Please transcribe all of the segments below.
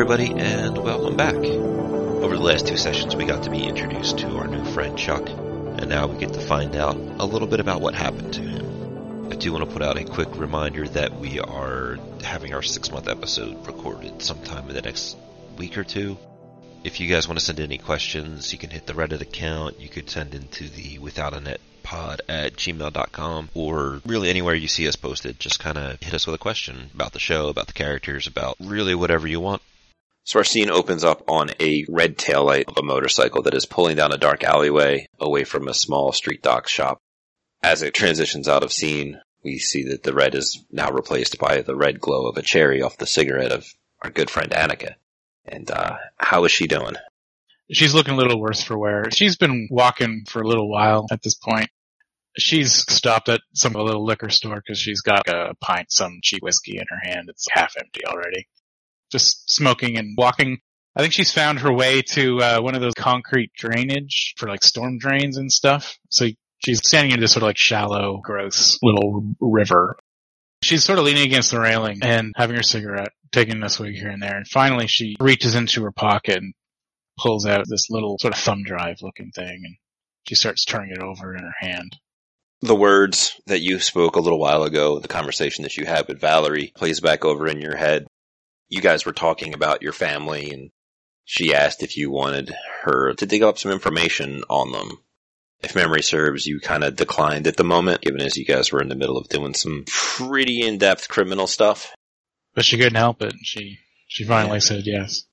everybody, and welcome back. Over the last two sessions, we got to be introduced to our new friend Chuck, and now we get to find out a little bit about what happened to him. I do want to put out a quick reminder that we are having our six month episode recorded sometime in the next week or two. If you guys want to send any questions, you can hit the Reddit account. You could send into the Without a Net pod at gmail.com or really anywhere you see us posted. Just kind of hit us with a question about the show, about the characters, about really whatever you want. So our scene opens up on a red taillight of a motorcycle that is pulling down a dark alleyway away from a small street doc shop. As it transitions out of scene, we see that the red is now replaced by the red glow of a cherry off the cigarette of our good friend Annika. And uh, how is she doing? She's looking a little worse for wear. She's been walking for a little while at this point she's stopped at some little liquor store because she's got a pint, some cheap whiskey in her hand. It's half empty already. Just smoking and walking. I think she's found her way to uh, one of those concrete drainage for like storm drains and stuff. So she's standing in this sort of like shallow, gross little river. She's sort of leaning against the railing and having her cigarette, taking a swig here and there. And finally she reaches into her pocket and pulls out this little sort of thumb drive looking thing and she starts turning it over in her hand the words that you spoke a little while ago, the conversation that you had with Valerie plays back over in your head. You guys were talking about your family and she asked if you wanted her to dig up some information on them. If memory serves, you kind of declined at the moment, given as you guys were in the middle of doing some pretty in-depth criminal stuff. But she couldn't help it. She she finally yeah. said yes.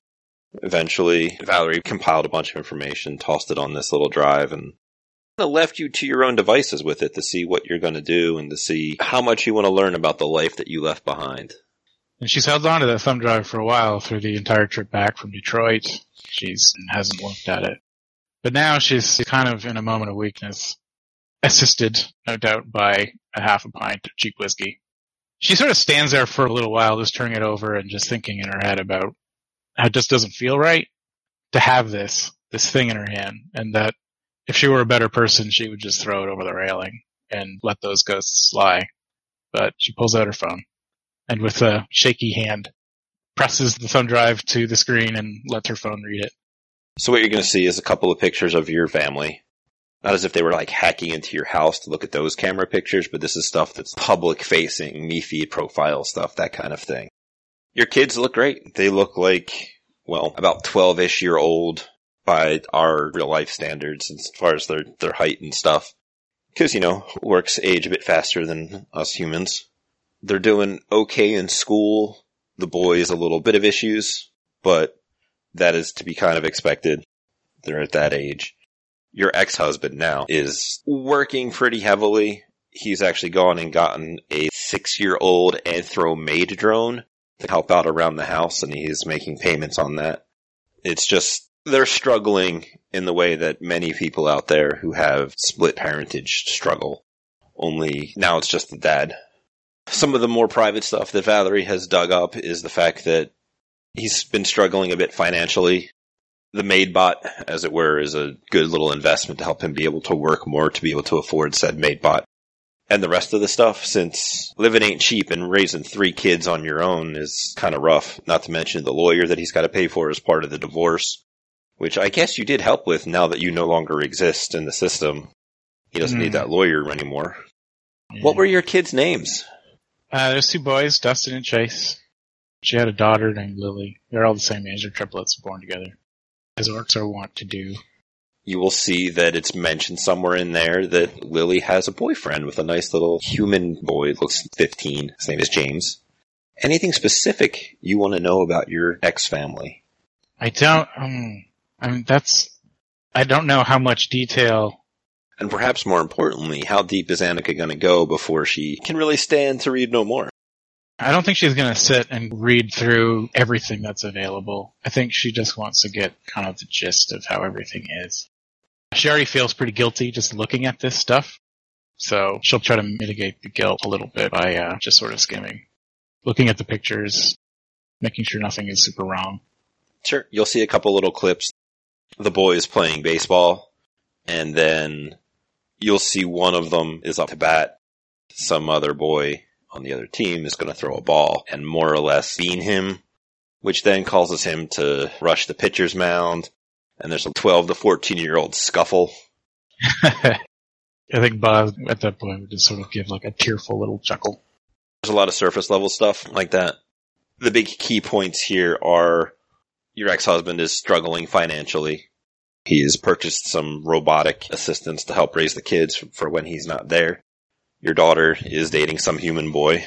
Eventually, Valerie compiled a bunch of information, tossed it on this little drive, and left you to your own devices with it to see what you're going to do and to see how much you want to learn about the life that you left behind. And she's held on to that thumb drive for a while through the entire trip back from Detroit. She's hasn't looked at it. But now she's kind of in a moment of weakness, assisted, no doubt, by a half a pint of cheap whiskey. She sort of stands there for a little while, just turning it over and just thinking in her head about how it just doesn't feel right to have this, this thing in her hand and that if she were a better person, she would just throw it over the railing and let those ghosts lie. But she pulls out her phone and with a shaky hand presses the thumb drive to the screen and lets her phone read it. So what you're going to see is a couple of pictures of your family. Not as if they were like hacking into your house to look at those camera pictures, but this is stuff that's public facing, me feed profile stuff, that kind of thing. Your kids look great. They look like, well, about 12-ish year old by our real life standards as far as their, their height and stuff. Cause, you know, orcs age a bit faster than us humans. They're doing okay in school. The boys a little bit of issues, but that is to be kind of expected. They're at that age. Your ex-husband now is working pretty heavily. He's actually gone and gotten a six-year-old Andromeda drone to help out around the house and he's making payments on that. It's just they're struggling in the way that many people out there who have split parentage struggle. Only now it's just the dad. Some of the more private stuff that Valerie has dug up is the fact that he's been struggling a bit financially. The maid bot, as it were, is a good little investment to help him be able to work more to be able to afford said maid bot. And the rest of the stuff, since living ain't cheap and raising three kids on your own is kind of rough, not to mention the lawyer that he's got to pay for as part of the divorce which I guess you did help with now that you no longer exist in the system. He doesn't mm. need that lawyer anymore. What were your kids' names? Uh, there's two boys, Dustin and Chase. She had a daughter named Lily. They're all the same age. They're triplets born together, as orcs are wont to do. You will see that it's mentioned somewhere in there that Lily has a boyfriend with a nice little human boy. Looks 15. His name is James. Anything specific you want to know about your ex family? I don't. Um, I mean, that's, I don't know how much detail. And perhaps more importantly, how deep is Annika going to go before she can really stand to read no more? I don't think she's going to sit and read through everything that's available. I think she just wants to get kind of the gist of how everything is. She already feels pretty guilty just looking at this stuff. So she'll try to mitigate the guilt a little bit by uh, just sort of skimming, looking at the pictures, making sure nothing is super wrong. Sure. You'll see a couple little clips the boys playing baseball, and then you'll see one of them is up to bat. Some other boy on the other team is going to throw a ball and more or less bean him. which then causes him to rush the pitcher's mound, and there's a 12 to 14 year old scuffle. I think Bob at that point would just sort of give like a tearful little chuckle. There's a lot of surface level stuff like that. The big key points here are your ex-husband is struggling financially. He has purchased some robotic assistants to help raise the kids for when he's not there. Your daughter is dating some human boy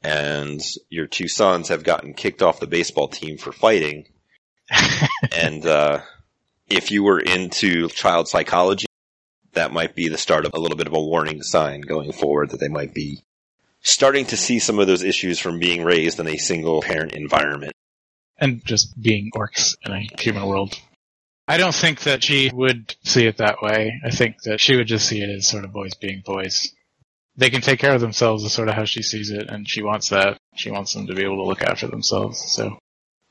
and your two sons have gotten kicked off the baseball team for fighting. and, uh, if you were into child psychology, that might be the start of a little bit of a warning sign going forward that they might be starting to see some of those issues from being raised in a single parent environment. and just being orcs in a human world. I don't think that she would see it that way. I think that she would just see it as sort of boys being boys. They can take care of themselves is sort of how she sees it, and she wants that. She wants them to be able to look after themselves. So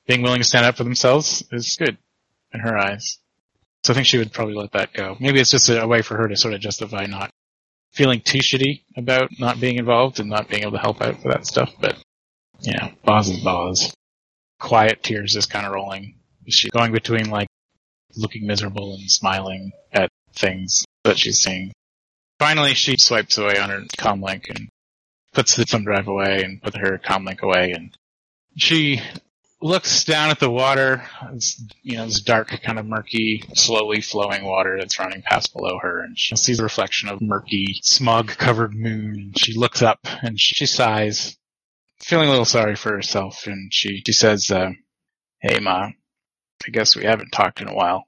being willing to stand up for themselves is good in her eyes. So I think she would probably let that go. Maybe it's just a way for her to sort of justify not feeling too shitty about not being involved and not being able to help out for that stuff. But, you know, Boz is Boz quiet tears is kind of rolling. She's going between like looking miserable and smiling at things that she's seeing. Finally, she swipes away on her comlink and puts the thumb drive away and put her comlink away and she looks down at the water. It's, you know, this dark, kind of murky, slowly flowing water that's running past below her and she sees a reflection of murky, smog covered moon. She looks up and she sighs feeling a little sorry for herself, and she, she says, uh, "Hey, ma, I guess we haven't talked in a while.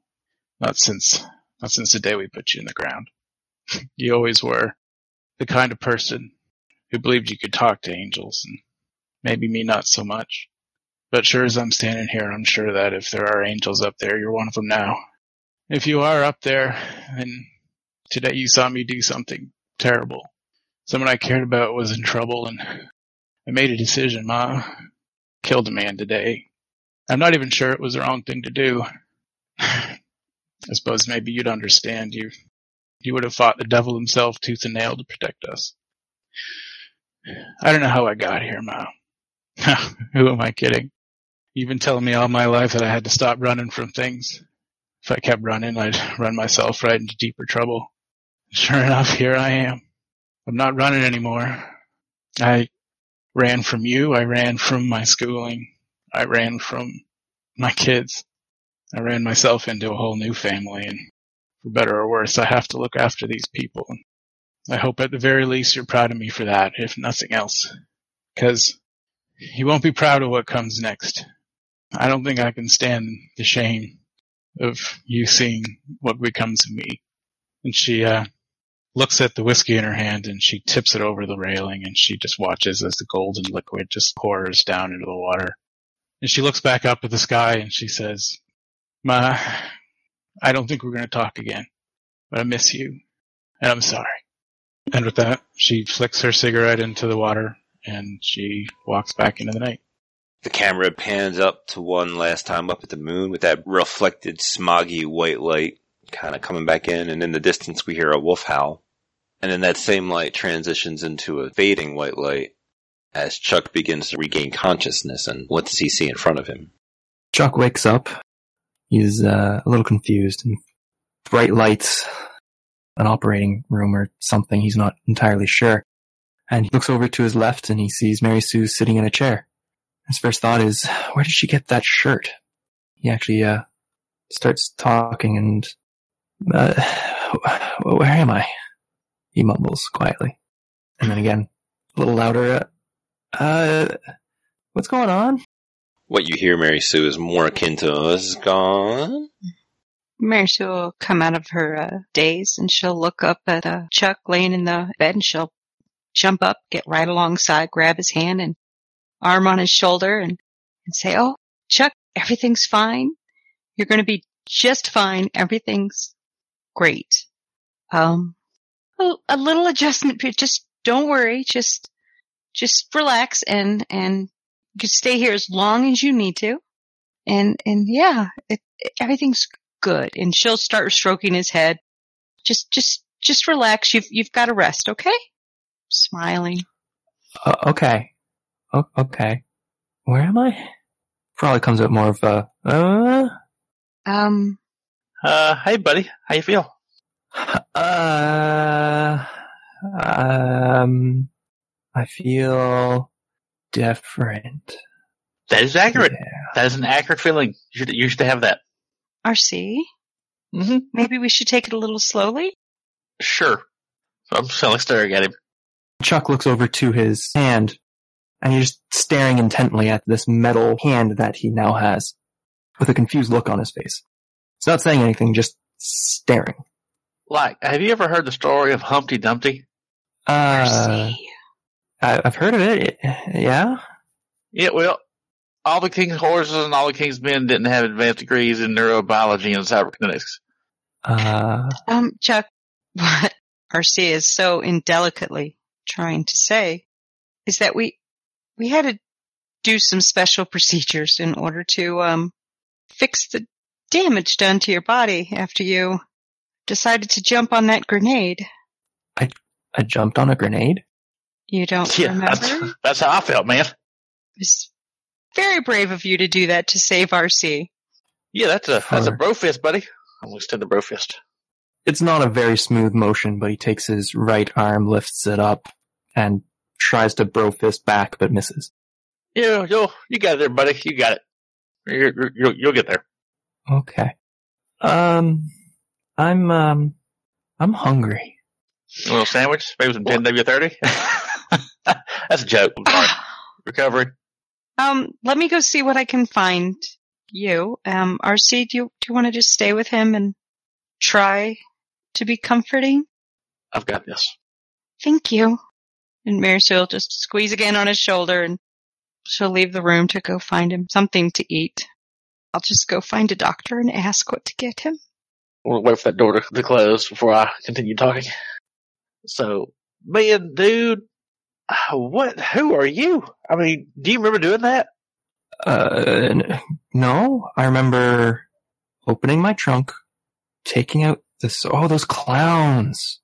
Not since not since the day we put you in the ground. you always were the kind of person who believed you could talk to angels, and maybe me not so much. But sure as I'm standing here, I'm sure that if there are angels up there, you're one of them now. If you are up there, then today you saw me do something terrible. Someone I cared about was in trouble, and I made a decision, Ma. Killed a man today. I'm not even sure it was the wrong thing to do. I suppose maybe you'd understand. You, you would have fought the devil himself tooth and nail to protect us. I don't know how I got here, Ma. Who am I kidding? You've been telling me all my life that I had to stop running from things. If I kept running, I'd run myself right into deeper trouble. Sure enough, here I am. I'm not running anymore. I ran from you. I ran from my schooling. I ran from my kids. I ran myself into a whole new family and for better or worse, I have to look after these people. I hope at the very least you're proud of me for that, if nothing else. Cause you won't be proud of what comes next. I don't think I can stand the shame of you seeing what becomes of me. And she, uh, looks at the whiskey in her hand and she tips it over the railing and she just watches as the golden liquid just pours down into the water. And she looks back up at the sky and she says, Ma, I don't think we're going to talk again, but I miss you and I'm sorry. And with that, she flicks her cigarette into the water and she walks back into the night. The camera pans up to one last time up at the moon with that reflected smoggy white light kind of coming back in and in the distance we hear a wolf howl. And then that same light transitions into a fading white light as Chuck begins to regain consciousness. And what does he see in front of him? Chuck wakes up. He's uh, a little confused and bright lights, an operating room or something. He's not entirely sure. And he looks over to his left and he sees Mary Sue sitting in a chair. His first thought is, where did she get that shirt? He actually uh, starts talking and, uh, where am I? He mumbles quietly. And then again, a little louder, uh, what's going on? What you hear, Mary Sue, is more akin to us gone. Mary Sue will come out of her uh, daze and she'll look up at uh, Chuck laying in the bed and she'll jump up, get right alongside, grab his hand and arm on his shoulder and, and say, Oh, Chuck, everything's fine. You're going to be just fine. Everything's great. Um, a, a little adjustment period. Just don't worry. Just, just relax and, and you stay here as long as you need to. And, and yeah, it, it, everything's good. And she'll start stroking his head. Just, just, just relax. You've, you've got to rest. Okay. Smiling. Uh, okay. O- okay. Where am I? Probably comes up more of a, uh, Um, Uh, hey buddy, how you feel? uh, um, I feel different. That is accurate. Yeah. That is an accurate feeling. You should, you should have that. RC, Mm-hmm. maybe we should take it a little slowly? Sure. I'm just like staring at him. Chuck looks over to his hand and he's just staring intently at this metal hand that he now has with a confused look on his face. He's not saying anything, just staring. Like, have you ever heard the story of Humpty Dumpty? Uh, RC. I, I've heard of it. Yeah. Yeah, well, all the king's horses and all the king's men didn't have advanced degrees in neurobiology and cyberkinetics. Uh, Um, Chuck, what RC is so indelicately trying to say is that we, we had to do some special procedures in order to, um, fix the damage done to your body after you decided to jump on that grenade. I I jumped on a grenade. You don't Yeah, remember? that's, that's how I felt, man. It's very brave of you to do that to save RC. Yeah, that's a that's a bro fist, buddy. I'm gonna the bro fist. It's not a very smooth motion, but he takes his right arm, lifts it up, and tries to bro fist back, but misses. Yeah, you'll you got it there, buddy. You got it. You're, you're, you'll you'll get there. Okay. Um, I'm, um, I'm hungry. A little sandwich, maybe some 10 W30. That's a joke. Recovery. Um, let me go see what I can find you. Um, RC, do you, do you want to just stay with him and try to be comforting? I've got this. Thank you. And Mary Sue will just squeeze again on his shoulder and she'll leave the room to go find him something to eat. I'll just go find a doctor and ask what to get him. We'll wait for that door to, to close before I continue talking. So, man, dude, what? Who are you? I mean, do you remember doing that? Uh, no, I remember opening my trunk, taking out this, oh, those clowns.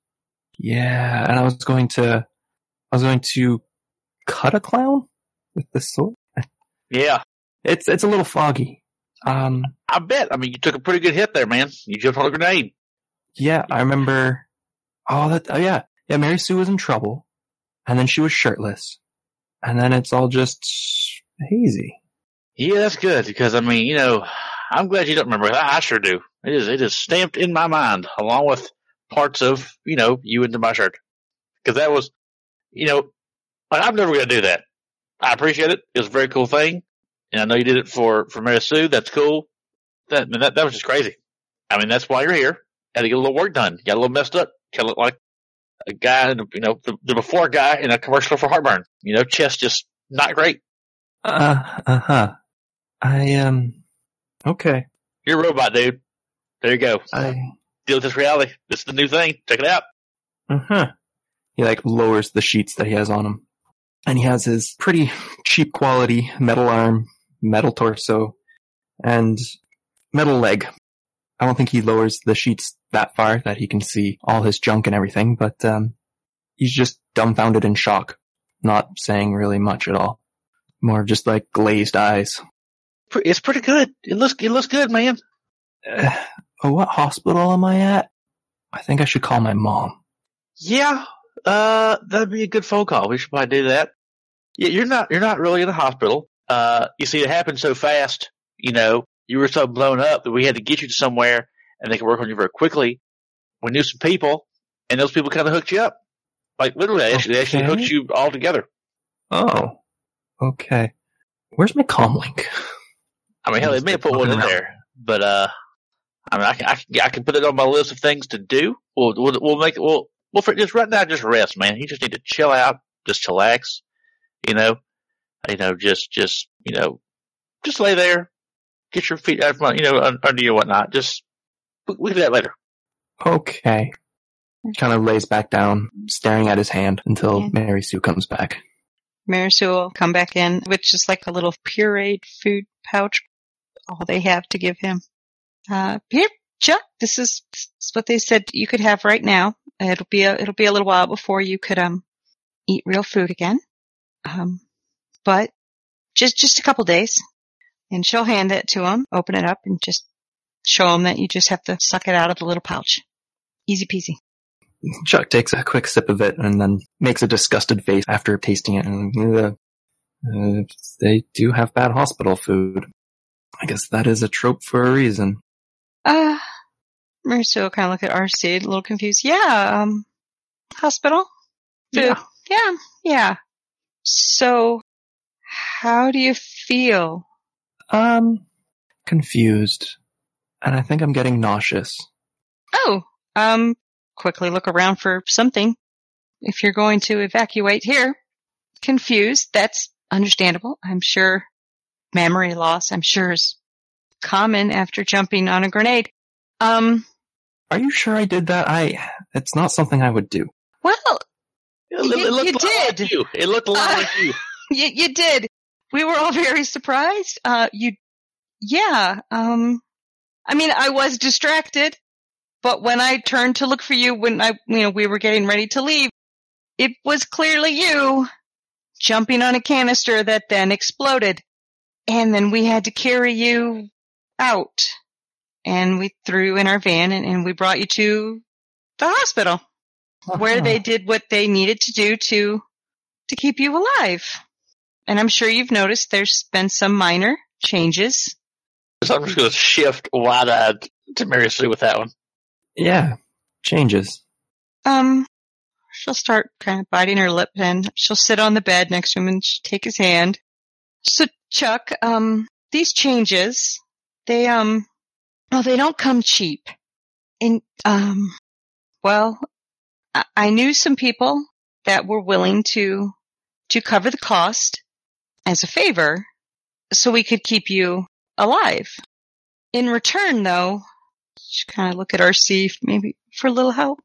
Yeah, and I was going to, I was going to cut a clown with the sword. Yeah, It's, it's a little foggy. Um, I bet. I mean, you took a pretty good hit there, man. You jumped on a grenade. yeah, I remember, oh, that, oh yeah, yeah, Mary Sue was in trouble, and then she was shirtless, and then it's all just hazy. Yeah, that's good because I mean, you know, I'm glad you don't remember. I, I sure do. It is, it is stamped in my mind along with parts of, you know, you into my shirt. Cause that was, you know, I'm never going to do that. I appreciate it. It was a very cool thing. And I know you did it for, for Mary Sue. That's cool. That, that, that was just crazy. I mean, that's why you're here. Had to get a little work done. Got a little messed up. Kind of look like a guy, you know, the, the before guy in a commercial for heartburn. You know, chest just not great. Uh, uh huh. I, um, okay. You're a robot, dude. There you go. I, deal with this reality. This is the new thing. Check it out. Uh-huh. He like lowers the sheets that he has on him. And he has his pretty cheap quality metal arm, metal torso, and metal leg. I don't think he lowers the sheets that far that he can see all his junk and everything, but um he's just dumbfounded in shock, not saying really much at all. More of just like glazed eyes. It's pretty good. It looks it looks good, man. Uh, oh, what hospital am I at? I think I should call my mom. Yeah. Uh, that'd be a good phone call. We should probably do that. Yeah, you're not you're not really in the hospital. Uh, you see, it happened so fast. You know, you were so blown up that we had to get you to somewhere, and they can work on you very quickly. We knew some people, and those people kind of hooked you up. Like literally, they actually, they actually hooked you all together. Oh. Okay. Where's my comm link? I mean, hell, they may have put one in there, but uh, I mean, I can, I can, I can put it on my list of things to do. We'll, we'll, we'll make it. We'll, we'll for just right now, just rest, man. You just need to chill out, just chillax. You know, you know, just, just, you know, just lay there, get your feet out from, you know, under you and whatnot. Just, we we can do that later. Okay. Kind of lays back down, staring at his hand until Yeah. Mary Sue comes back. Mary Sue will come back in with just like a little pureed food pouch, all they have to give him. Uh, here, Chuck, this is, this is what they said you could have right now. It'll be a, it'll be a little while before you could, um, eat real food again. Um, but just, just a couple days. And she'll hand it to him, open it up, and just show them that you just have to suck it out of the little pouch. Easy peasy. Chuck takes a quick sip of it and then makes a disgusted face after tasting it. And uh, uh, they do have bad hospital food. I guess that is a trope for a reason. Uh, Mary Sue will kind of look at RC, a little confused. Yeah, um, hospital? Food. Yeah. Yeah, yeah. So, how do you feel? Um, confused. And I think I'm getting nauseous. Oh, um, quickly look around for something. If you're going to evacuate here, confused, that's understandable. I'm sure memory loss, I'm sure is common after jumping on a grenade. Um, Are you sure I did that? I, it's not something I would do. well, It, looked- You- it you a lot like did. you. It looked a lot Uh, like you. you, you did. We were all very surprised. Uh, you, yeah, um, I mean, I was distracted, but when I turned to look for you when I, you know, we were getting ready to leave, it was clearly you jumping on a canister that then exploded. And then we had to carry you out and we threw in our van and, and we brought you to the hospital where Uh-huh. they did what they needed to do to to keep you alive. And I'm sure you've noticed there's been some minor changes. So I'm just going to shift wide eyed to Mary Sue with that one. Yeah, changes. Um, she'll start kind of biting her lip and she'll sit on the bed next to him and she'll take his hand. So Chuck, um, these changes, they, um, well, they don't come cheap. And, um, well, I, I knew some people that were willing to, to cover the cost as a favor so we could keep you alive. In return though, just kind of look at RC maybe for a little help.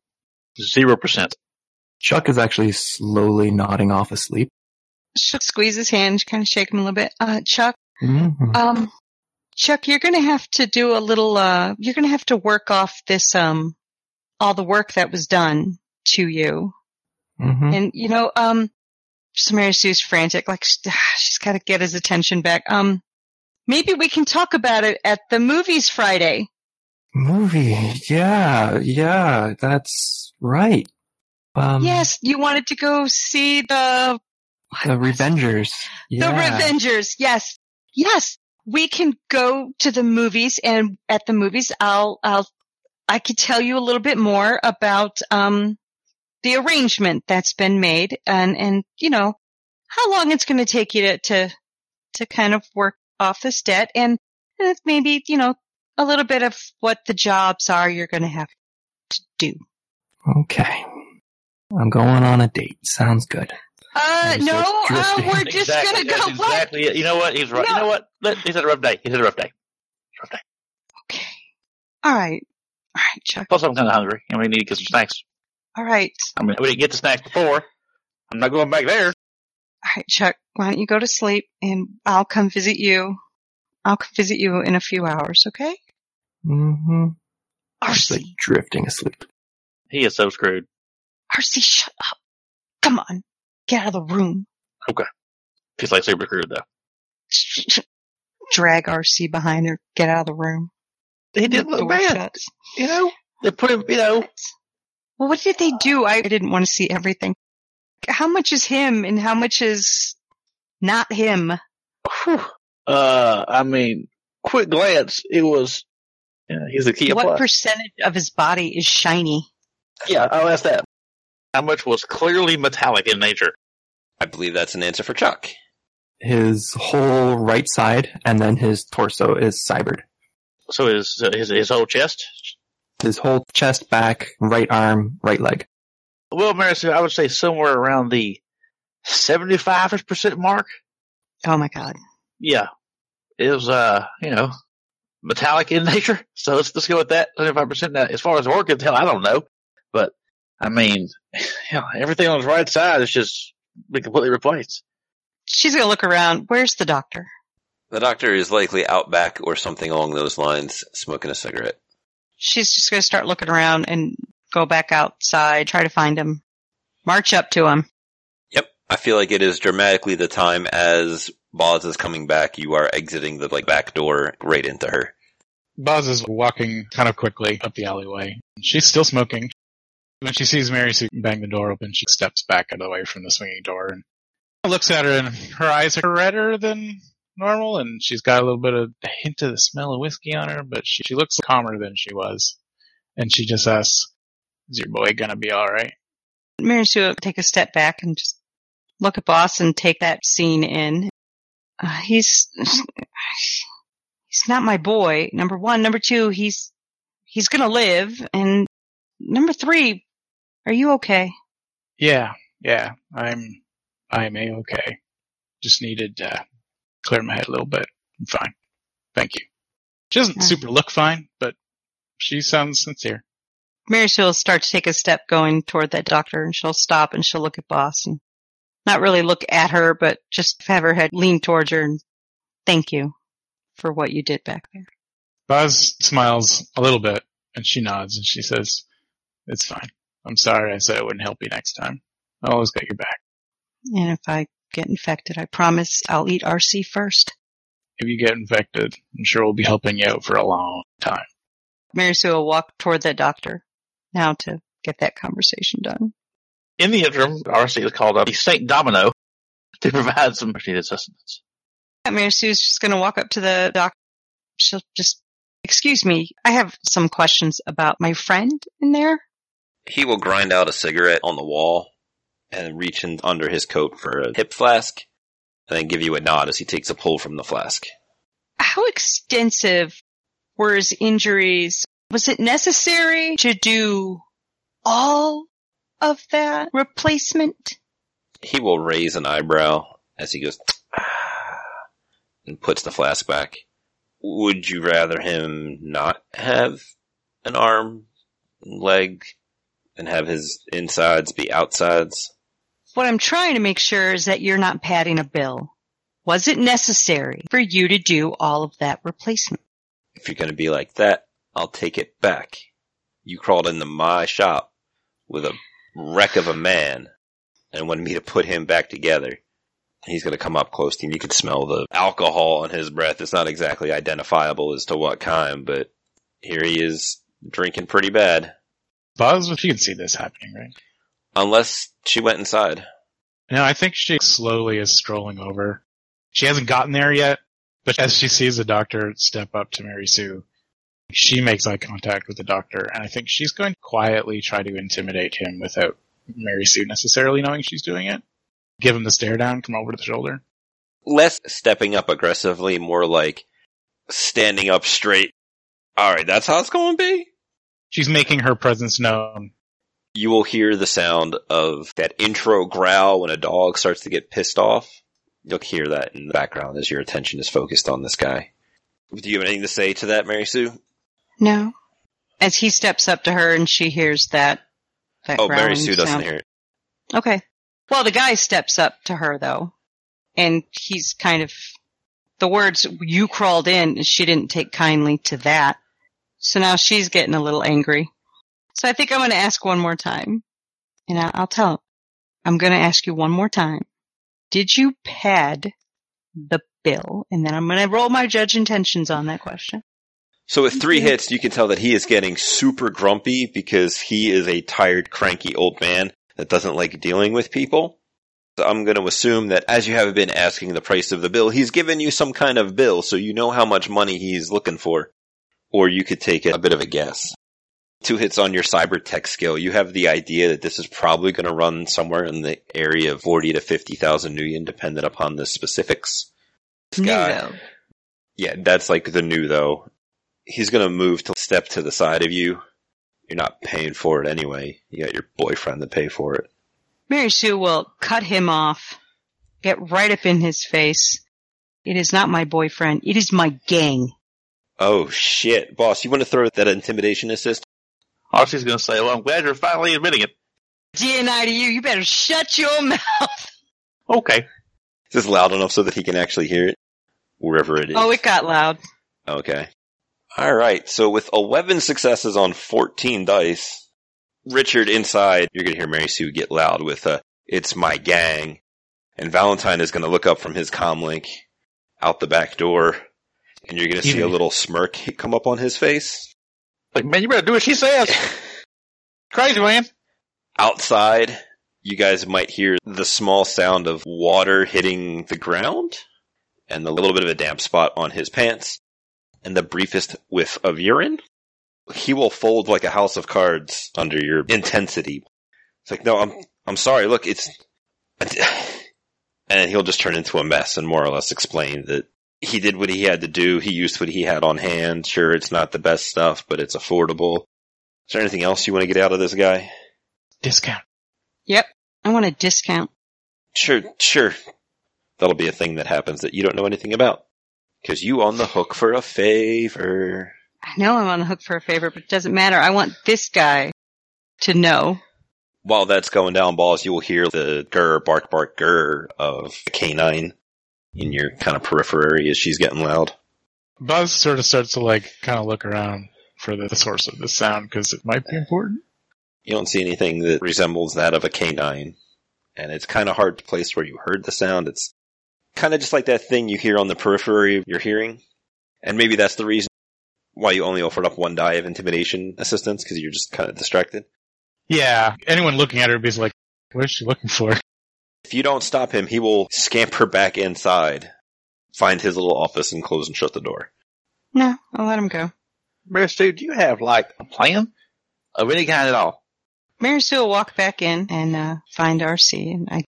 Zero percent. Chuck is actually slowly nodding off asleep. She'll squeeze his hand, kind of shake him a little bit. Uh, Chuck, Mhm. um, Chuck, you're gonna have to do a little, uh, you're gonna have to work off this, um, all the work that was done to you. Mhm. And, you know, um, Mary Sue's frantic, like, she's gotta get his attention back. Um, maybe we can talk about it at the movies Friday. Movie. Yeah, yeah, that's right. Um, yes, you wanted to go see the, The Revengers. Yeah. The Revengers. Yes. Yes. We can go to the movies and at the movies I'll, I'll, I could tell you a little bit more about, um, the arrangement that's been made and, and, you know, how long it's going to take you to, to, to kind of work off this debt and, and maybe, you know, a little bit of what the jobs are you're going to have to do. Okay. I'm going on a date. Sounds good. Uh, no, uh, we're just Exactly, going to go. that's What? Exactly. You know what? He's right. You know what? Let- He's had a rough day. He's had a rough day. Rough day. Okay. All right. All right, Chuck. Plus, I'm kind of hungry, and we need to get some snacks. All right. I mean, we didn't get the snacks before. I'm not going back there. All right, Chuck, why don't you go to sleep and I'll come visit you. I'll come visit you in a few hours, okay? Mm-hmm. RC, Like drifting asleep. He is so screwed. RC, shut up. Come on. Get out of the room. Okay. He's like super screwed though. Drag RC behind her. Get out of the room. He didn't look bad. shuts. You know, they put him. You know, Well, what did they do? I didn't want to see everything. How much is him and how much is not him? Whew. Uh, I mean, quick glance, it was. Yeah, he's a key what plus. percentage of his body is shiny? yeah, I'll ask that. How much was clearly metallic in nature? I believe that's an answer for Chuck. His whole right side and then his torso is cybered. So his uh, his his whole chest. His whole chest, back, right arm, right leg. Well, Mary Sue, I would say somewhere around the seventy-five percent mark. Oh my god. Yeah, it was uh, you know, metallic in nature. So let's let's go with that seventy-five percent. Now, as far as organ tell, I don't know, but I mean, you know, everything on the right side is just been completely replaced. She's gonna look around. Where's the doctor? The doctor is likely out back or something along those lines, smoking a cigarette. She's just gonna start looking around and go back outside, try to find him. March up to him. Yep. I feel like it is dramatically the time as Boz is coming back, you are exiting the like back door right into her. Boz is walking kind of quickly up the alleyway. She's still smoking. When she sees Mary Sue bang the door open, she steps back out of the way from the swinging door and looks at her and her eyes are redder than normal and she's got a little bit of a hint of the smell of whiskey on her, but she, she looks calmer than she was. And she just asks, is your boy gonna be alright? Mary Sue take a step back and just look at Boss and take that scene in. Uh, he's he's not my boy. Number one, number two, he's he's gonna live, and number three, are you okay? Yeah, yeah, I'm, I'm a-okay. Just needed to clear my head a little bit. I'm fine. Thank you. She doesn't Okay. super look fine, but she sounds sincere. Mary Sue will start to take a step going toward that doctor, and she'll stop and she'll look at Boss and not really look at her, but just have her head lean towards her and thank you for what you did back there. Buzz smiles a little bit and she nods and she says, it's fine. I'm sorry I said I wouldn't help you next time. I always got your back. And if I get infected, I promise I'll eat RC first. If you get infected, I'm sure we'll be helping you out for a long time. Mary Sue will walk toward that doctor now to get that conversation done. In the interim, RC has called up the Saint Domino to provide some needed sustenance. Mary Sue's just going to walk up to the doctor. She'll just, excuse me, I have some questions about my friend in there. He will grind out a cigarette on the wall and reach in under his coat for a hip flask, and then give you a nod as he takes a pull from the flask. How extensive were his injuries? Was it necessary to do all of that replacement? He will raise an eyebrow as he goes and puts the flask back. Would you rather him not have an arm, leg, and have his insides be outsides? What I'm trying to make sure is that you're not padding a bill. Was it necessary for you to do all of that replacement? If you're going to be like that, I'll take it back. You crawled into my shop with a wreck of a man and wanted me to put him back together. He's going to come up close to him. You can smell the alcohol on his breath. It's not exactly identifiable as to what kind, but here he is drinking pretty bad. Buzz, she can see this happening, right? Unless she went inside. No, I think she slowly is strolling over. She hasn't gotten there yet, but as she sees the doctor step up to Mary Sue, she makes eye contact with the doctor, and I think she's going to quietly try to intimidate him without Mary Sue necessarily knowing she's doing it. Give him the stare down, come over to the shoulder. Less stepping up aggressively, more like standing up straight. Alright, that's how it's going to be? She's making her presence known. you will hear the sound of that intro growl when a dog starts to get pissed off. You'll hear that in the background as your attention is focused on this guy. Do you have anything to say to that, Mary Sue? No. As he steps up to her and she hears that, that Oh, Mary Sue doesn't sound. hear it. Okay. Well, the guy steps up to her though, and he's kind of, the words, you crawled in, she didn't take kindly to that. So now she's getting a little angry. So I think I'm going to ask one more time. And I- I'll tell him. I'm going to ask you one more time. Did you pad the bill? And then I'm going to roll my judge intentions on that question. So with three hits, you can tell that he is getting super grumpy because he is a tired, cranky old man that doesn't like dealing with people. So I'm going to assume that as you have been asking the price of the bill, he's given you some kind of bill, so you know how much money he's looking for. Or you could take a bit of a guess. Two hits on your cyber tech skill. You have the idea that this is probably going to run somewhere in the area of 40 to 50,000 new Nuyen, dependent upon the specifics. This New though. yeah, that's like the new though. He's gonna move to step to the side of you. You're not paying for it anyway. You got your boyfriend to pay for it. Mary Sue will cut him off, get right up in his face. It is not my boyfriend. It is my gang. Oh shit, boss! You want to throw that intimidation assist? Archie's going to say, well, I'm glad you're finally admitting it. DNI to you. You better shut your mouth. Okay. Is this loud enough so that he can actually hear it wherever it is? Oh, it got loud. Okay. All right. So with 11 successes on 14 dice, Richard inside, you're gonna hear Mary Sue get loud with uh, "It's my gang," and Valentine is gonna look up from his comm link out the back door, and you're going to see a little smirk come up on his face. Like, man, you better do what she says. Crazy man. Outside, you guys might hear the small sound of water hitting the ground, and a little bit of a damp spot on his pants, and the briefest whiff of urine. He will fold like a house of cards under your intensity. It's like, no, I'm, I'm sorry. Look, it's, and he'll just turn into a mess and more or less explain that he did what he had to do. He used what he had on hand. Sure, it's not the best stuff, but it's affordable. Is there anything else you want to get out of this guy? Discount. Yep. I want a discount. Sure, sure. That'll be a thing that happens that you don't know anything about. Cause you on the hook for a favor. I know I'm on the hook for a favor, but it doesn't matter. I want this guy to know. While that's going down, balls, you will hear the grr, bark, bark, grr of a canine in your kind of periphery as she's getting loud. Buzz sort of starts to like kind of look around for the, the source of the sound because it might be important. You don't see anything that resembles that of a canine. And it's kind of hard to place where you heard the sound. It's kind of just like that thing you hear on the periphery of your hearing. And maybe that's the reason why you only offered up one die of intimidation assistance, because you're just kind of distracted. Yeah. Anyone looking at her would be like, what is she looking for? If you don't stop him, he will scamper back inside, find his little office, and close and shut the door. No, I'll let him go. Mary Sue, do you have like a plan of any kind at all? Mary Sue will walk back in and uh, find RC, and I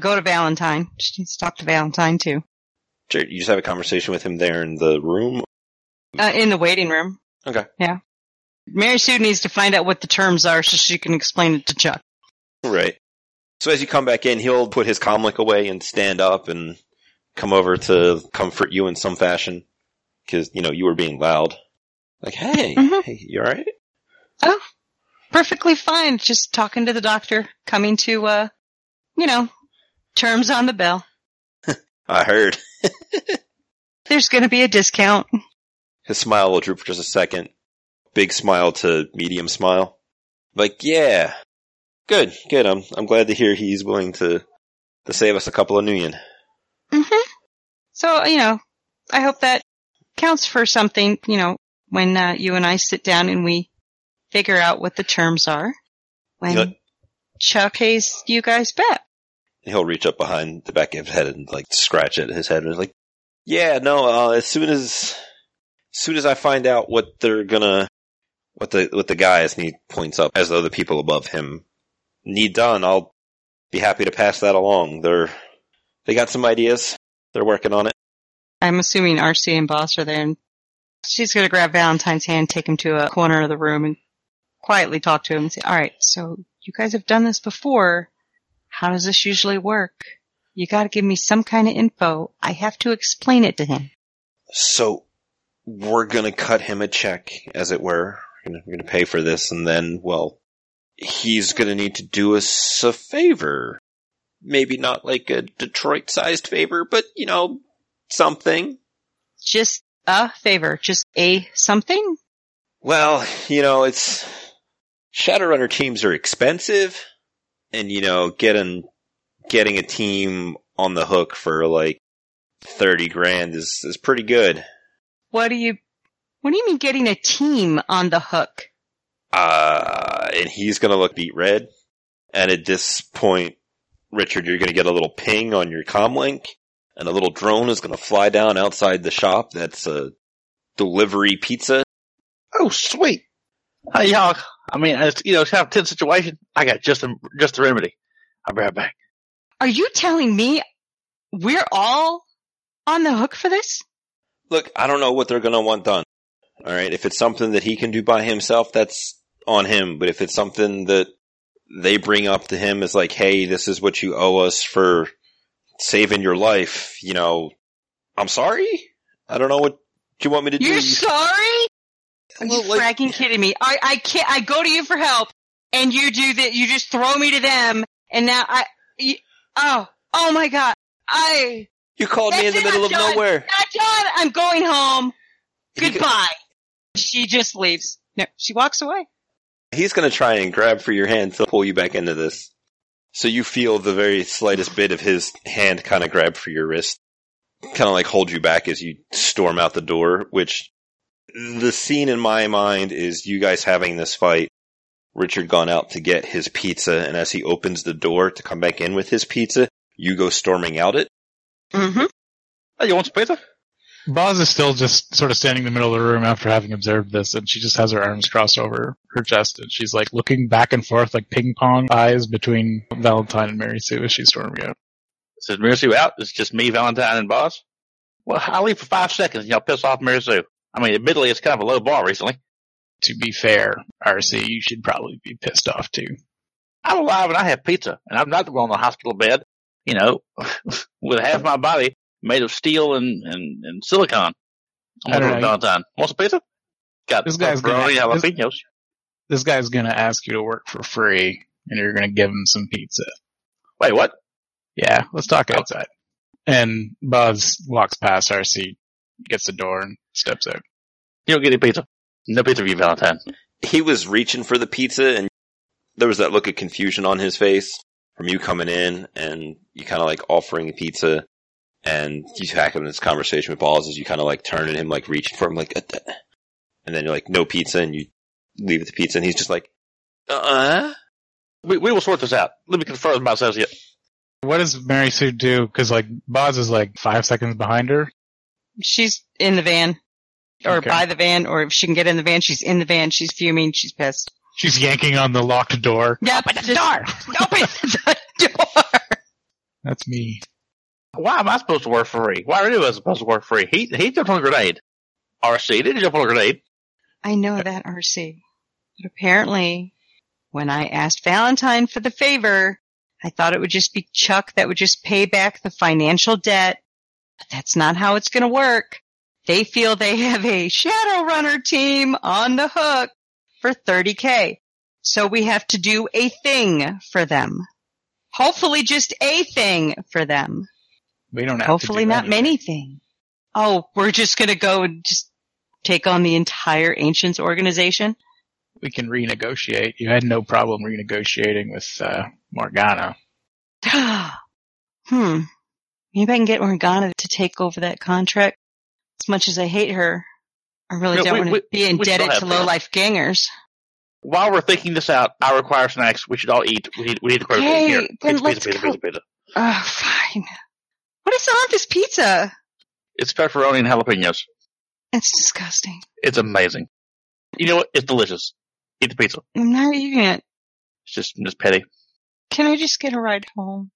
go to Valentine. She needs to talk to Valentine too. Sure, you just have a conversation with him there in the room. Uh, in the waiting room. Okay. Yeah. Mary Sue needs to find out what the terms are so she can explain it to Chuck. Right. So as you come back in, he'll put his comlink away and stand up and come over to comfort you in some fashion. Cause, you know, you were being loud. Like, hey, Mhm. hey, you alright? Oh, perfectly fine. Just talking to the doctor, coming to, uh, you know, terms on the bill. I heard. There's going to be a discount. His smile will droop for just a second. Big smile to medium smile. Like, yeah. Good, good. I'm, I'm glad to hear he's willing to, to save us a couple of million. hmm So, you know, I hope that counts for something, you know, when uh, you and I sit down and we figure out what the terms are. When You know- Chuck pays you guys back. He'll reach up behind the back of his head and like scratch at his head and is like, yeah, no, uh, as soon as, as soon as I find out what they're gonna, what the, what the guys, and he points up as though the people above him need done, I'll be happy to pass that along. They're, they got some ideas. They're working on it. I'm assuming RC and Boss are there and she's to grab Valentine's hand, take him to a corner of the room and quietly talk to him and say, all right, so you guys have done this before. How does this usually work? You got to give me some kind of info. I have to explain it to him. So we're gonna cut him a check, as it were. We're gonna, pay for this, and then, well, he's gonna need to do us a favor. Maybe not like a Detroit-sized favor, but you know, something. Just a favor, just a something. Well, you know, it's Shadowrunner teams are expensive, and you know, getting getting a team on the hook for like thirty grand is is pretty good. What do you, what do you mean getting a team on the hook? Uh, and he's gonna look beat red. And at this point, Richard, you're gonna get a little ping on your comlink, and a little drone is gonna fly down outside the shop. That's a delivery pizza. Oh, sweet. Hey, y'all. I mean, it's, you know, it's kind of a tense situation. I got just a, just the remedy. I'll be right back. Are you telling me we're all on the hook for this? Look, I don't know what they're gonna want done. All right, if it's something that he can do by himself, that's on him. But if it's something that they bring up to him as like, "Hey, this is what you owe us for saving your life," you know, I'm sorry. I don't know what you want me to do. You're sorry? Are Well, you like- fracking kidding me? I, I can't, I go to you for help and you do that, you just throw me to them and now I, you, oh, oh my god. I, You called me in the it, middle I'm of done. nowhere. not done. I'm going home. Goodbye. She just leaves. No, she walks away. He's going to try and grab for your hand to pull you back into this. So you feel the very slightest bit of his hand kind of grab for your wrist. kind of like hold you back as you storm out the door, which the scene in my mind is you guys having this fight. Richard gone out to get his pizza, and as he opens the door to come back in with his pizza, you go storming out it. Mm-hmm. Hey, you want some pizza? Boz is still just sort of standing in the middle of the room after having observed this, and she just has her arms crossed over her chest, and she's like looking back and forth like ping pong eyes between Valentine and Mary Sue as she's storming out. Says Mary Sue out. It's just me, Valentine, and Boz. Well, I'll leave for five seconds and y'all piss off Mary Sue. I mean, admittedly, it's kind of a low bar recently. To be fair, RC, you should probably be pissed off too. I'm alive and I have pizza, and I'm not on the hospital bed, you know, with half my body made of steel and, and, and silicon. I'm gonna. Valentine. Want some pizza? Got This guy's gonna- pepperoni, this- jalapenos. This guy's gonna ask you to work for free, and you're gonna give him some pizza. Wait, what? Yeah, let's talk oh. outside. And Boz walks past RC, gets the door, and steps out. You don't get any pizza. No pizza for you, Valentine. He was reaching for the pizza, and there was that look of confusion on his face from you coming in, and you kind of like offering the pizza, and you having this conversation with Boz as you kind of like turn turning him, like reaching for him, like, and then you're like, no pizza, and you leave the pizza, and he's just like, uh, We, we will sort this out. Let me confirm my associate. What does Mary Sue do? Because like Boz is like five seconds behind her. She's in the van. Or Okay. by the van, or if she can get in the van, she's in the van. She's fuming. She's pissed. She's yanking on the locked door. Yep, Open the just- door. Open the door. That's me. Why am I supposed to work free? Why are you supposed to work free? He he jumped on a grenade. RC didn't jump on a grenade. I know that, RC. But apparently, when I asked Valentine for the favor, I thought it would just be Chuck that would just pay back the financial debt. But that's not how it's going to work. They feel they have a Shadowrunner team on the hook for 30k. So we have to do a thing for them. Hopefully just a thing for them. We don't have Hopefully to do not anything. many things. Oh, we're just going to go and just take on the entire Ancients organization? We can renegotiate. You had no problem renegotiating with uh, Morgana. hmm. Maybe I can get Morgana to take over that contract. As much as I hate her, I really No, don't we- want we- to be indebted to low life gangers. While we're thinking this out, I require snacks. We should all eat. We need, we need to Okay, here. then Pizza, let's pizza, go. pizza, pizza, pizza. Oh, fine. What is on this pizza? It's pepperoni and jalapenos. It's disgusting. It's amazing. You know what? It's delicious. Eat the pizza. I'm not eating it. It's just just petty. Can I just get a ride home?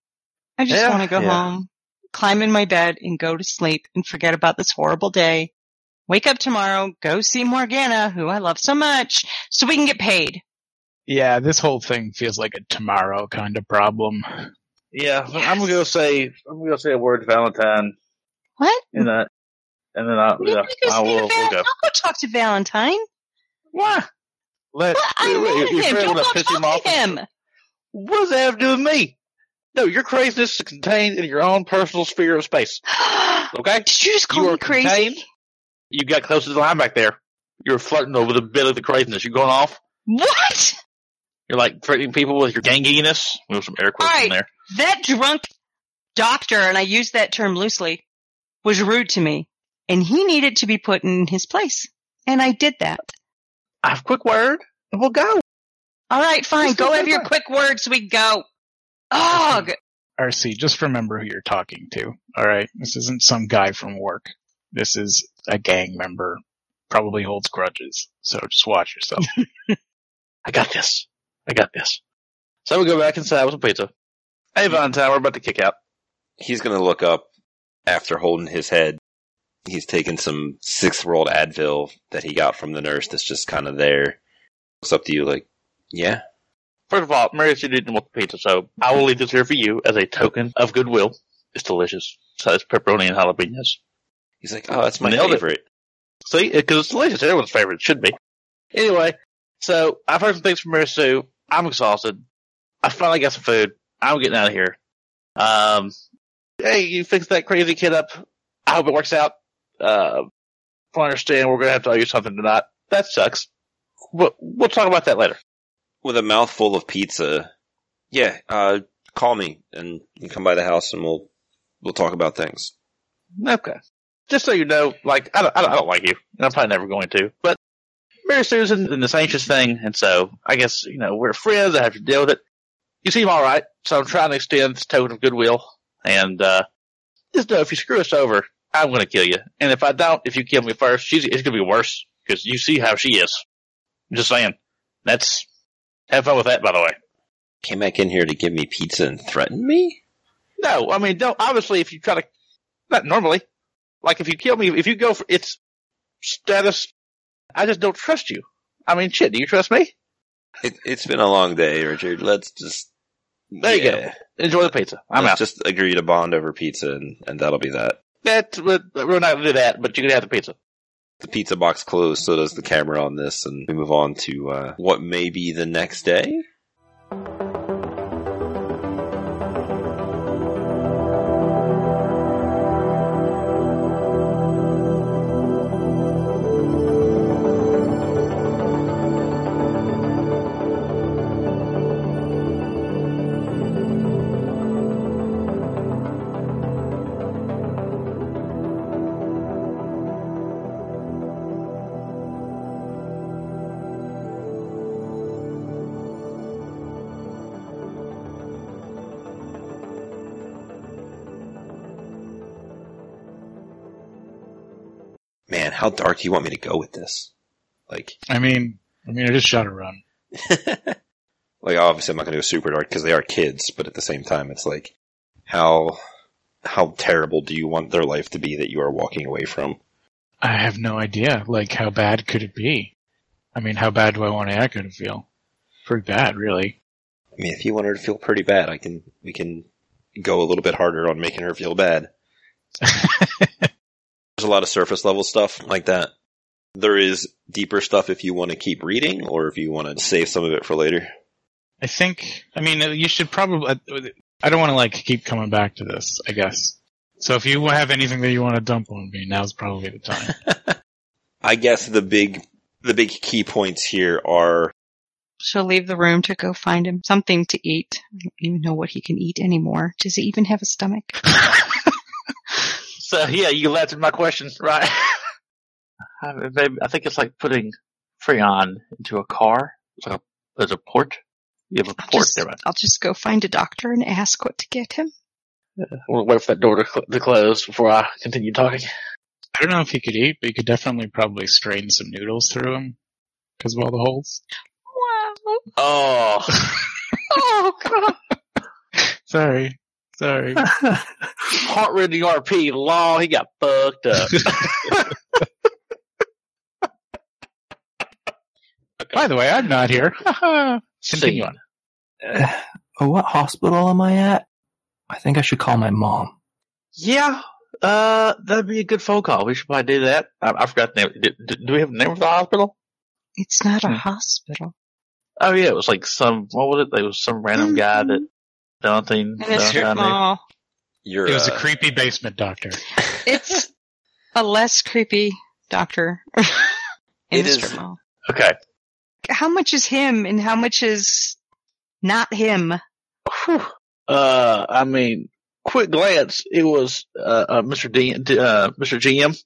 I just Yeah, want to go yeah. home, climb in my bed and go to sleep and forget about this horrible day. Wake up tomorrow, go see Morgana, who I love so much, so we can get paid. Yeah, this whole thing feels like a tomorrow kind of problem. Yeah, I'm gonna go say I'm gonna go say a word to Valentine What? and that, and then I, What do you yeah, want to go I say to will we'll go. Don't go talk to Valentine. What? Let What? I'm Wait, wait, mad at you're him. afraid Don't go gonna him talk to him. What does that have to do with me? No, your craziness is contained in your own personal sphere of space. Okay? Did you just call You me crazy? contained. You got close to the line back there. You were flirting over the bit of the craziness. You're going off? What? You're like threatening people with your ganginess. We have some air quotes in there. That drunk doctor, and I use that term loosely, was rude to me, and he needed to be put in his place. And I did that. I have a quick word, and we'll go. All right, fine. Go have your word. quick words. so We go. Ugh. RC, just remember who you're talking to. Alright? This isn't some guy from work. This is a gang member. Probably holds grudges. So just watch yourself. I got this. I got this. So we go back inside with some pizza. Hey, Valentine, we're about to kick out. he's gonna look up after holding his head. He's taken some sixth world Advil that he got from the nurse that's just kind of there. Looks up to you like, yeah, First of all, Mary you didn't want the pizza, so I will leave this here for you as a token of goodwill. It's delicious. So it's pepperoni and jalapenos. He's like, oh, that's my Nailed it. favorite. See, because it's delicious. Everyone's favorite. It should be. Anyway, so I've heard some things from Mary Sue. I'm exhausted. I finally got some food. I'm getting out of here. Um, hey, you fixed that crazy kid up. I hope it works out. Uh, I understand we're gonna have to owe you something tonight. That sucks. But we'll talk about that later. With a mouthful of pizza, yeah, uh, call me and you come by the house and we'll we'll talk about things. Okay. Just so you know, like I don't, I don't, I don't like you, and I'm probably never going to. But Mary Susan and this anxious thing, and so I guess you know we're friends. I have to deal with it. You seem all right, so I'm trying to extend this token of goodwill. And uh just know if you screw us over, I'm going to kill you. And if I don't, if you kill me first, she's it's going to be worse because you see how she is. I'm just saying. That's have fun with that, by the way. Came back in here to give me pizza and threaten me? No, I mean, don't. Obviously, if you try to, not normally. Like if you kill me, if you go for it's status, I just don't trust you. I mean, shit. Do you trust me? It, it's been a long day, Richard. Let's just. There you go. Enjoy the pizza. I'm Let's out. just agree to bond over pizza, and, and that'll be that. That we're we're not gonna do that, but you can have the pizza. The pizza box closed, so does the camera on this, and we move on to uh, what may be the next day. Do you want me to go with this? Like, I mean, I mean, I just shot a run. like obviously I'm not going to go super dark because they are kids, but at the same time, it's like, how how terrible do you want their life to be that you are walking away from? I have no idea. Like, how bad could it be? I mean, how bad do I want Annika to feel? Pretty bad, really. I mean, if you want her to feel pretty bad, I can we can go a little bit harder on making her feel bad. There's a lot of surface level stuff like that. There is deeper stuff if you want to keep reading or if you want to save some of it for later. I think, I mean, uh, you should probably, uh, I don't want to like keep coming back to this, I guess. So if you have anything that you want to dump on me, now's probably the time. I guess the big the big key points here are She'll leave the room to go find him something to eat. I don't even know what he can eat anymore. Does he even have a stomach? So yeah, you answered my question, right? Uh, I, I think it's like putting Freon into a car. It's like a, there's a port. You have a I'll port just, there, right? I'll just go find a doctor and ask what to get him. We'll wait for that door to, cl- to close before I continue talking. I don't know if he could eat, but you could definitely probably strain some noodles through him because of all the holes. Wow. Oh, Oh, God. Sorry. Sorry. heart rhythm RP law. He got fucked up. By the way, I'm not here. Continue on. Uh, oh, what hospital am I at? I think I should call my mom. Yeah, uh, that'd be a good phone call. We should probably do that. I, I forgot the name. Do, do, do we have the name of the hospital? It's not a Hmm. hospital. Oh yeah, it was like some. What was it? It was some random guy that Valentine. And it's Valentine knew. small. your It was a uh, creepy basement doctor. It's a less creepy doctor. in It is- strip mall. Okay. How much is him and how much is not him? Whew. Uh, I mean, quick glance, it was uh, uh Mr. D, uh, Mr. GM.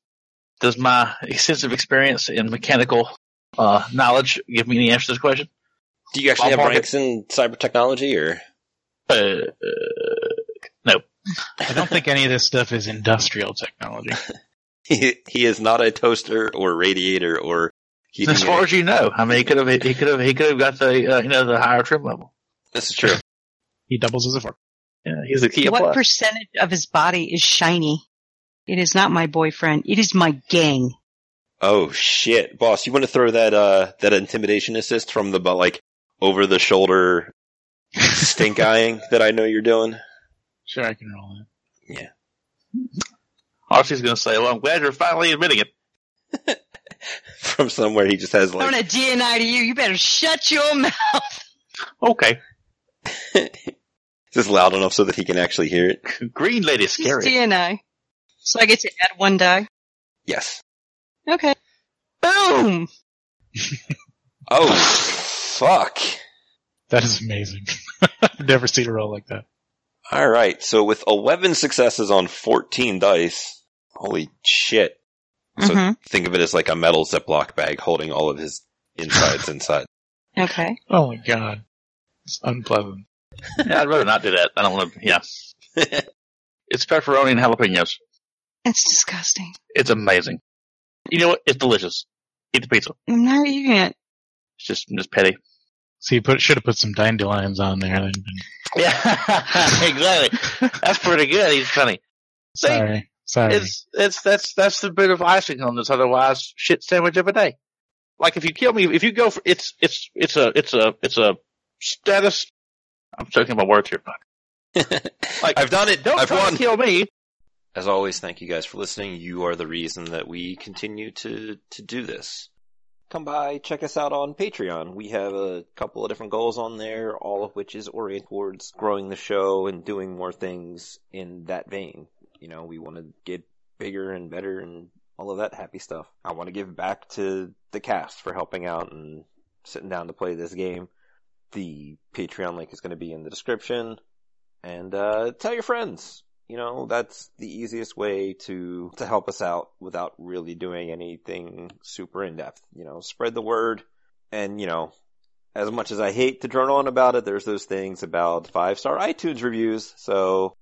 Does my extensive experience in mechanical uh knowledge give me any answer to this question? do you actually have Ballpark ranks in cyber technology or Uh, uh, I don't think any of this stuff is industrial technology. he, he is not a toaster or radiator or heating as far unit. as you know, I mean, he could have he could have he could have got the uh, you know the higher trim level. this is true. He doubles as a fork. Yeah, he's a key what plus. percentage of his body is shiny? It is not my boyfriend. It is my gang. Oh shit, boss! You want to throw that uh that intimidation assist from the bu- like over the shoulder stink eyeing that I know you're doing? Sure, I can roll it. Yeah. RC's going to say, "Well, I'm glad you're finally admitting it." From somewhere he just has like. I'm gonna DNI to you. You better shut your mouth. Okay, just loud enough so that he can actually hear it. Green Lady Just scary. DNI. So I get to add one die. Yes. Okay. Boom. Oh fuck! That is amazing. I've never seen a roll like that. All right, so with 11 successes on 14 dice, Holy shit. So Mhm. think of it as like a metal Ziploc bag holding all of his insides inside. Okay. Oh my god. It's unpleasant. Yeah, I'd rather not do that. I don't want to. Yeah, it's pepperoni and jalapenos. It's disgusting. It's amazing. You know what? It's delicious. Eat the pizza. I'm not eating it. It's just just petty. So you put should have put some dandelions on there. Then. Yeah, exactly. That's pretty good. He's funny. See, Sorry, sorry. It's it's that's that's the bit of icing on this otherwise shit sandwich of a day. Like if you kill me, if you go for it's it's it's a it's a it's a status. I'm choking my words here. Like I've done it. don't I've try won. to kill me. As always, thank you guys for listening. You are the reason that we continue to, to do this. Come by, check us out on Patreon. We have a couple of different goals on there, all of which is oriented towards growing the show and doing more things in that vein. You know, we want to get bigger and better and all of that happy stuff. I want to give back to the cast for helping out and sitting down to play this game. The Patreon link is going to be in the description. And, uh, tell your friends you know, that's the easiest way to, to help us out without really doing anything super in depth. You know, spread the word and, you know, as much as I hate to drone on about it, there's those things about five star iTunes reviews, so,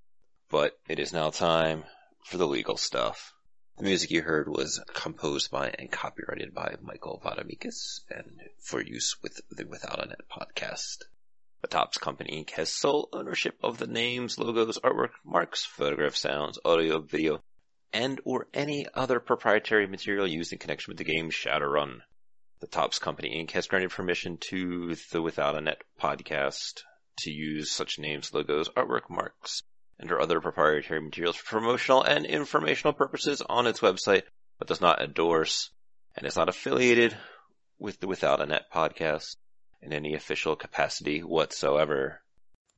but it is now time for the legal stuff. The music you heard was composed by and copyrighted by Michael Vamiadakis and for use with the Without a Net podcast. The Topps Company Inc. has sole ownership of the names, logos, artwork, marks, photographs, sounds, audio, video, and or any other proprietary material used in connection with the game Shadowrun. The Topps Company Inc. has granted permission to the Without a Net podcast to use such names, logos, artwork, marks, and or other proprietary materials for promotional and informational purposes on its website, but does not endorse and is not affiliated with the Without a Net podcast in any official capacity whatsoever.